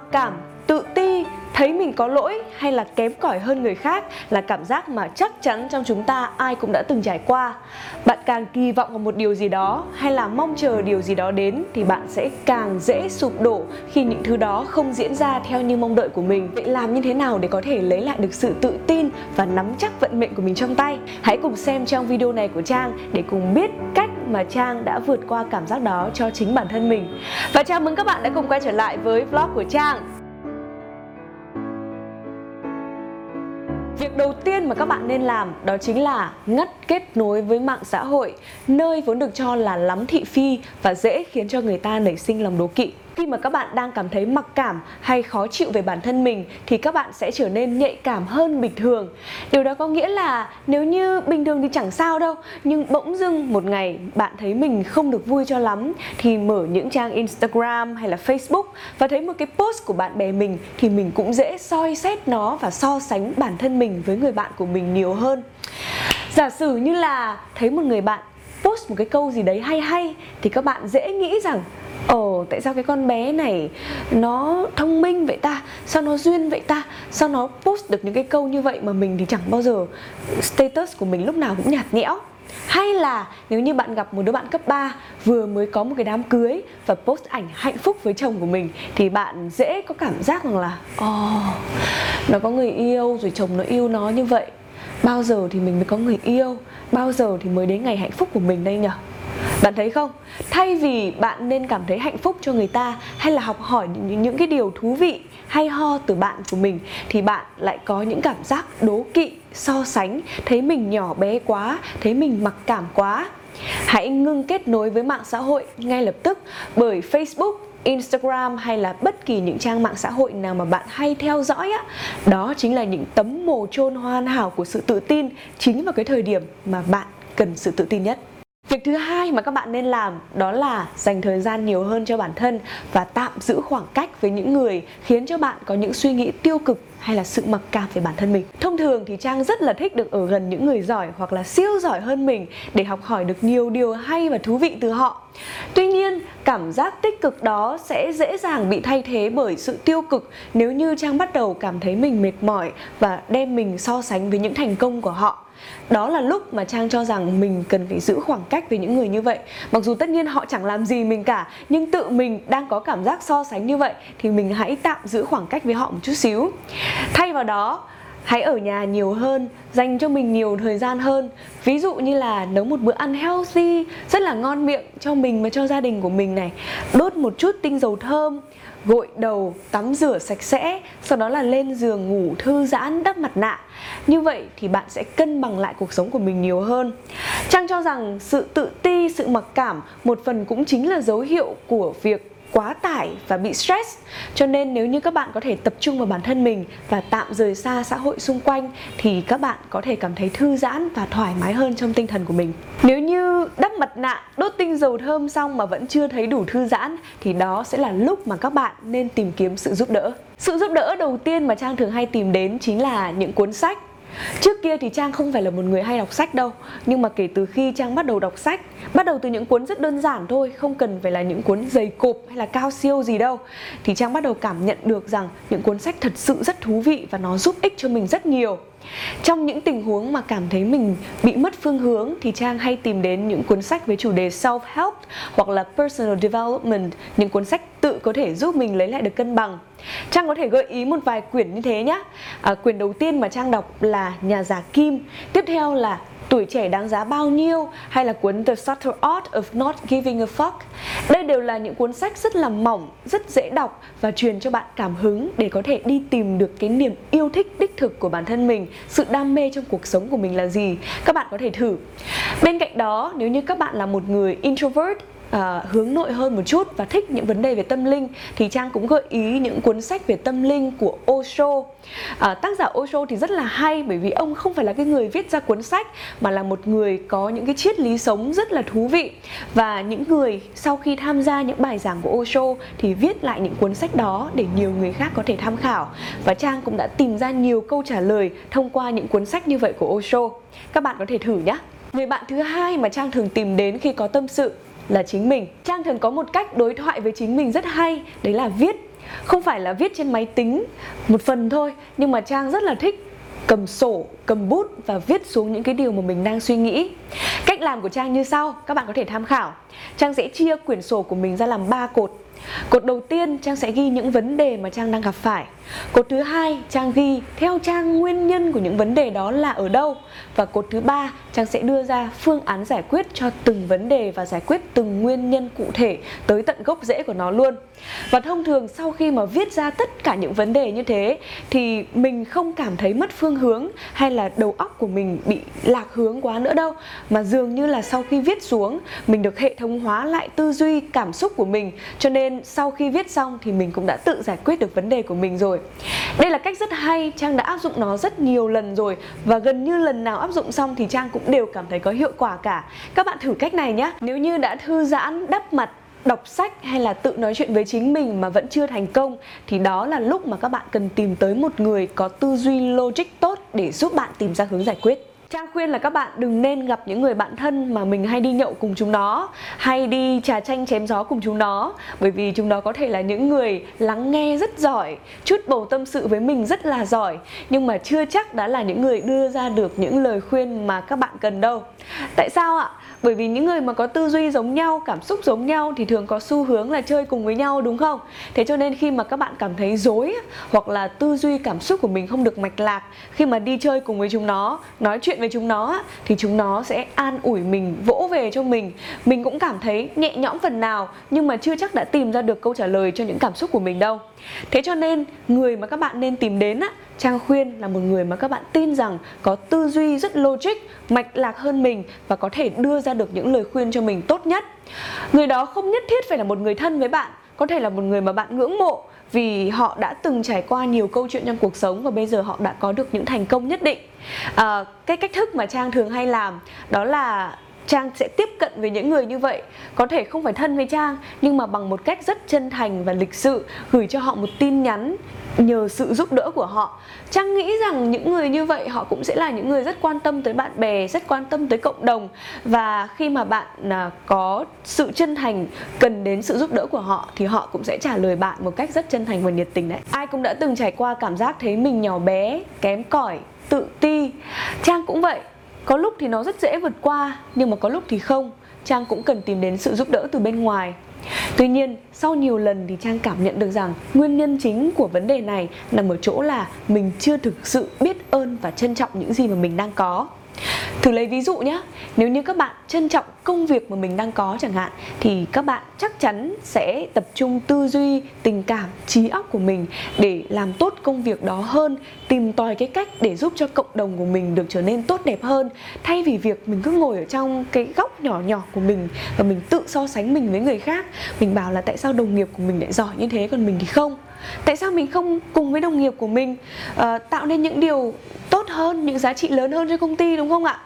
mặc cảm tự ti thấy mình có lỗi hay là kém cỏi hơn người khác là cảm giác mà chắc chắn trong chúng ta ai cũng đã từng trải qua. Bạn càng kỳ vọng vào một điều gì đó hay là mong chờ điều gì đó đến thì bạn sẽ càng dễ sụp đổ khi những thứ đó không diễn ra theo như mong đợi của mình. Vậy làm như thế nào để có thể lấy lại được sự tự tin và nắm chắc vận mệnh của mình trong tay? Hãy cùng xem trong video này của trang để cùng biết cách mà trang đã vượt qua cảm giác đó cho chính bản thân mình. Và chào mừng các bạn đã cùng quay trở lại với vlog của trang. Việc đầu tiên mà các bạn nên làm đó chính là ngắt kết nối với mạng xã hội, nơi vốn được cho là lắm thị phi và dễ khiến cho người ta nảy sinh lòng đố kỵ khi mà các bạn đang cảm thấy mặc cảm hay khó chịu về bản thân mình thì các bạn sẽ trở nên nhạy cảm hơn bình thường. Điều đó có nghĩa là nếu như bình thường thì chẳng sao đâu, nhưng bỗng dưng một ngày bạn thấy mình không được vui cho lắm thì mở những trang instagram hay là facebook và thấy một cái post của bạn bè mình thì mình cũng dễ soi xét nó và so sánh bản thân mình với người bạn của mình nhiều hơn. Giả sử như là thấy một người bạn post một cái câu gì đấy hay hay thì các bạn dễ nghĩ rằng Ồ, tại sao cái con bé này nó thông minh vậy ta? Sao nó duyên vậy ta? Sao nó post được những cái câu như vậy mà mình thì chẳng bao giờ status của mình lúc nào cũng nhạt nhẽo hay là nếu như bạn gặp một đứa bạn cấp 3 vừa mới có một cái đám cưới và post ảnh hạnh phúc với chồng của mình thì bạn dễ có cảm giác rằng là ồ oh, nó có người yêu rồi chồng nó yêu nó như vậy bao giờ thì mình mới có người yêu bao giờ thì mới đến ngày hạnh phúc của mình đây nhở? Bạn thấy không? Thay vì bạn nên cảm thấy hạnh phúc cho người ta hay là học hỏi những, cái điều thú vị hay ho từ bạn của mình thì bạn lại có những cảm giác đố kỵ so sánh thấy mình nhỏ bé quá thấy mình mặc cảm quá. Hãy ngưng kết nối với mạng xã hội ngay lập tức bởi facebook Instagram hay là bất kỳ những trang mạng xã hội nào mà bạn hay theo dõi á. Đó chính là những tấm mồ chôn hoàn hảo của sự tự tin chính vào cái thời điểm mà bạn cần sự tự tin nhất. Việc thứ hai mà các bạn nên làm đó là dành thời gian nhiều hơn cho bản thân và tạm giữ khoảng cách với những người khiến cho bạn có những suy nghĩ tiêu cực hay là sự mặc cảm về bản thân mình. Thông thường thì Trang rất là thích được ở gần những người giỏi hoặc là siêu giỏi hơn mình để học hỏi được nhiều điều hay và thú vị từ họ. Tuy nhiên, cảm giác tích cực đó sẽ dễ dàng bị thay thế bởi sự tiêu cực nếu như Trang bắt đầu cảm thấy mình mệt mỏi và đem mình so sánh với những thành công của họ đó là lúc mà trang cho rằng mình cần phải giữ khoảng cách với những người như vậy. Mặc dù tất nhiên họ chẳng làm gì mình cả, nhưng tự mình đang có cảm giác so sánh như vậy thì mình hãy tạm giữ khoảng cách với họ một chút xíu. Thay vào đó, hãy ở nhà nhiều hơn, dành cho mình nhiều thời gian hơn. Ví dụ như là nấu một bữa ăn healthy, rất là ngon miệng cho mình và cho gia đình của mình này. Đốt một chút tinh dầu thơm gội đầu, tắm rửa sạch sẽ, sau đó là lên giường ngủ thư giãn, đắp mặt nạ. Như vậy thì bạn sẽ cân bằng lại cuộc sống của mình nhiều hơn. Trang cho rằng sự tự ti, sự mặc cảm một phần cũng chính là dấu hiệu của việc quá tải và bị stress. Cho nên nếu như các bạn có thể tập trung vào bản thân mình và tạm rời xa xã hội xung quanh, thì các bạn có thể cảm thấy thư giãn và thoải mái hơn trong tinh thần của mình. Nếu như đắp mặt nạ, đốt tinh dầu thơm xong mà vẫn chưa thấy đủ thư giãn, thì đó sẽ là lúc mà các bạn nên tìm kiếm sự giúp đỡ. Sự giúp đỡ đầu tiên mà trang thường hay tìm đến chính là những cuốn sách. Trước kia thì Trang không phải là một người hay đọc sách đâu, Nhưng mà kể từ khi Trang bắt đầu đọc sách, Bắt đầu từ những cuốn rất đơn giản thôi, Không cần phải là những cuốn dày cộp hay là cao siêu gì đâu, Thì Trang bắt đầu cảm nhận được rằng những cuốn sách thật sự rất thú vị Và nó giúp ích cho mình rất nhiều trong những tình huống mà cảm thấy mình bị mất phương hướng thì Trang hay tìm đến những cuốn sách với chủ đề self-help hoặc là personal development, những cuốn sách tự có thể giúp mình lấy lại được cân bằng. Trang có thể gợi ý một vài quyển như thế nhé. À, quyển đầu tiên mà Trang đọc là Nhà giả Kim, tiếp theo là tuổi trẻ đáng giá bao nhiêu hay là cuốn The Subtle Art of Not Giving a Fuck. Đây đều là những cuốn sách rất là mỏng, rất dễ đọc và truyền cho bạn cảm hứng để có thể đi tìm được cái niềm yêu thích đích thực của bản thân mình, sự đam mê trong cuộc sống của mình là gì. Các bạn có thể thử. Bên cạnh đó, nếu như các bạn là một người introvert uh, hướng nội hơn một chút và thích những vấn đề về tâm linh thì trang cũng gợi ý những cuốn sách về tâm linh của Osho. Uh, tác giả Osho thì rất là hay bởi vì ông không phải là cái người viết ra cuốn sách mà là một người có những cái triết lý sống rất là thú vị. Và những người sau khi tham gia những bài giảng của Osho thì viết lại những cuốn sách đó để nhiều người khác có thể tham khảo. Và trang cũng đã tìm ra nhiều câu trả lời thông qua những cuốn sách như vậy của Osho. Các bạn có thể thử nhé. Người bạn thứ hai mà Trang thường tìm đến khi có tâm sự là chính mình trang thường có một cách đối thoại với chính mình rất hay đấy là viết không phải là viết trên máy tính một phần thôi nhưng mà trang rất là thích cầm sổ, cầm bút và viết xuống những cái điều mà mình đang suy nghĩ. Cách làm của Trang như sau, các bạn có thể tham khảo. Trang sẽ chia quyển sổ của mình ra làm 3 cột. Cột đầu tiên, Trang sẽ ghi những vấn đề mà Trang đang gặp phải. Cột thứ hai, Trang ghi theo Trang nguyên nhân của những vấn đề đó là ở đâu. Và cột thứ ba, Trang sẽ đưa ra phương án giải quyết cho từng vấn đề và giải quyết từng nguyên nhân cụ thể tới tận gốc rễ của nó luôn. Và thông thường, sau khi mà viết ra tất cả những vấn đề như thế, thì mình không cảm thấy mất phương hướng hay là đầu óc của mình bị lạc hướng quá nữa đâu mà dường như là sau khi viết xuống, mình được hệ thống hóa lại tư duy, cảm xúc của mình cho nên sau khi viết xong thì mình cũng đã tự giải quyết được vấn đề của mình rồi. Đây là cách rất hay, trang đã áp dụng nó rất nhiều lần rồi. Và gần như lần nào áp dụng xong thì trang cũng đều cảm thấy có hiệu quả cả. Các bạn thử cách này nhé nếu như đã thư giãn, đắp mặt, đọc sách hay là tự nói chuyện với chính mình mà vẫn chưa thành công, thì đó là lúc mà các bạn cần tìm tới một người có tư duy logic tốt để giúp bạn tìm ra hướng giải quyết. Trang khuyên là các bạn đừng nên gặp những người bạn thân mà mình hay đi nhậu cùng chúng nó, Hay đi trà chanh chém gió cùng chúng nó. Bởi vì chúng nó có thể là những người lắng nghe rất giỏi, Chút bầu tâm sự với mình rất là giỏi, Nhưng mà chưa chắc đã là những người đưa ra được những lời khuyên mà các bạn cần đâu. Tại sao ạ? bởi vì những người mà có tư duy giống nhau, cảm xúc giống nhau thì thường có xu hướng là chơi cùng với nhau, đúng không? Thế cho nên khi mà các bạn cảm thấy dối hoặc là tư duy cảm xúc của mình không được mạch lạc, khi mà đi chơi cùng với chúng nó, nói chuyện với chúng nó thì chúng nó sẽ an ủi mình vỗ về cho mình mình cũng cảm thấy nhẹ nhõm phần nào nhưng mà chưa chắc đã tìm ra được câu trả lời cho những cảm xúc của mình đâu thế cho nên người mà các bạn nên tìm đến á Trang khuyên là một người mà các bạn tin rằng có tư duy rất logic, mạch lạc hơn mình và có thể đưa ra được những lời khuyên cho mình tốt nhất. Người đó không nhất thiết phải là một người thân với bạn, có thể là một người mà bạn ngưỡng mộ vì họ đã từng trải qua nhiều câu chuyện trong cuộc sống và bây giờ họ đã có được những thành công nhất định. À, cái cách thức mà Trang thường hay làm đó là Trang sẽ tiếp cận với những người như vậy. Có thể không phải thân với Trang, Nhưng mà bằng một cách rất chân thành và lịch sự, Gửi cho họ một tin nhắn nhờ sự giúp đỡ của họ. Trang nghĩ rằng những người như vậy, họ cũng sẽ là những người rất quan tâm tới bạn bè, rất quan tâm tới cộng đồng. Và khi mà bạn à, có sự chân thành, cần đến sự giúp đỡ của họ, thì họ cũng sẽ trả lời bạn một cách rất chân thành và nhiệt tình đấy. Ai cũng đã từng trải qua cảm giác thấy mình nhỏ bé, kém cỏi, tự ti. Trang cũng vậy có lúc thì nó rất dễ vượt qua nhưng mà có lúc thì không trang cũng cần tìm đến sự giúp đỡ từ bên ngoài Tuy nhiên, sau nhiều lần thì Trang cảm nhận được rằng nguyên nhân chính của vấn đề này nằm ở chỗ là mình chưa thực sự biết ơn và trân trọng những gì mà mình đang có. Thử lấy ví dụ nhé, nếu như các bạn trân trọng công việc mà mình đang có chẳng hạn thì các bạn chắc chắn sẽ tập trung tư duy, tình cảm, trí óc của mình để làm tốt công việc đó hơn, tìm tòi cái cách để giúp cho cộng đồng của mình được trở nên tốt đẹp hơn. Thay vì việc mình cứ ngồi ở trong cái góc nhỏ nhỏ của mình và mình tự so sánh mình với người khác, mình bảo là tại sao đồng nghiệp của mình lại giỏi như thế còn mình thì không? Tại sao mình không cùng với đồng nghiệp của mình uh, tạo nên những điều tốt hơn những giá trị lớn hơn cho công ty đúng không ạ?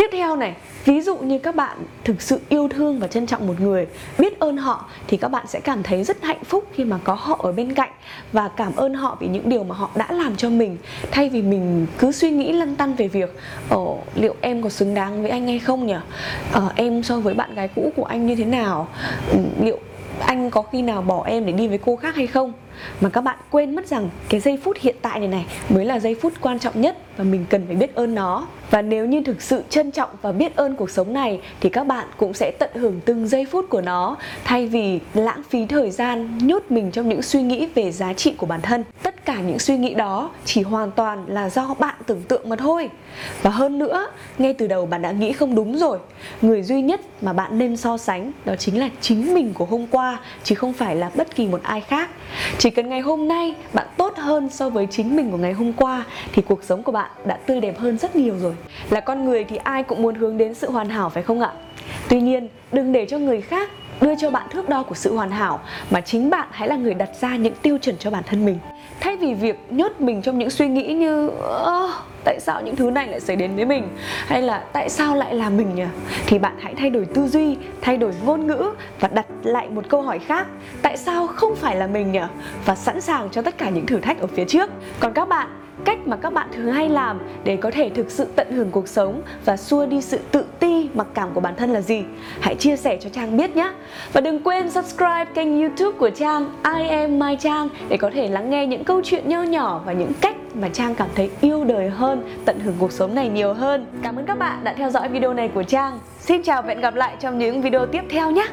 Tiếp theo này ví dụ như các bạn thực sự yêu thương và trân trọng một người biết ơn họ thì các bạn sẽ cảm thấy rất hạnh phúc khi mà có họ ở bên cạnh và cảm ơn họ vì những điều mà họ đã làm cho mình. Thay vì mình cứ suy nghĩ lăn tăn về việc ồ liệu em có xứng đáng với anh hay không nhỉ? Ờ, em so với bạn gái cũ của anh như thế nào? Ừ, liệu anh có khi nào bỏ em để đi với cô khác hay không? Mà các bạn quên mất rằng cái giây phút hiện tại này này mới là giây phút quan trọng nhất và mình cần phải biết ơn nó và nếu như thực sự trân trọng và biết ơn cuộc sống này, thì các bạn cũng sẽ tận hưởng từng giây phút của nó, thay vì lãng phí thời gian nhốt mình trong những suy nghĩ về giá trị của bản thân. Tất cả những suy nghĩ đó chỉ hoàn toàn là do bạn tưởng tượng mà thôi. Và hơn nữa, ngay từ đầu bạn đã nghĩ không đúng rồi. Người duy nhất mà bạn nên so sánh đó chính là chính mình của hôm qua, chứ không phải là bất kỳ một ai khác. Chỉ cần ngày hôm nay bạn hơn so với chính mình của ngày hôm qua, thì cuộc sống của bạn đã tươi đẹp hơn rất nhiều rồi. Là con người thì ai cũng muốn hướng đến sự hoàn hảo, phải không ạ? Tuy nhiên, đừng để cho người khác đưa cho bạn thước đo của sự hoàn hảo, mà chính bạn hãy là người đặt ra những tiêu chuẩn cho bản thân mình. Thay vì việc nhốt mình trong những suy nghĩ như tại sao những thứ này lại xảy đến với mình? hay là, tại sao lại là mình nhỉ? thì bạn hãy thay đổi tư duy, thay đổi ngôn ngữ và đặt lại một câu hỏi khác, tại sao không phải là mình nhỉ? và sẵn sàng cho tất cả những thử thách ở phía trước. Còn các bạn cách mà các bạn thường hay làm để có thể thực sự tận hưởng cuộc sống và xua đi sự tự ti mặc cảm của bản thân là gì hãy chia sẻ cho trang biết nhé và đừng quên subscribe kênh youtube của trang I am my trang để có thể lắng nghe những câu chuyện nho nhỏ và những cách mà Trang cảm thấy yêu đời hơn, tận hưởng cuộc sống này nhiều hơn. Cảm ơn các bạn đã theo dõi video này của Trang. Xin chào và hẹn gặp lại trong những video tiếp theo nhé.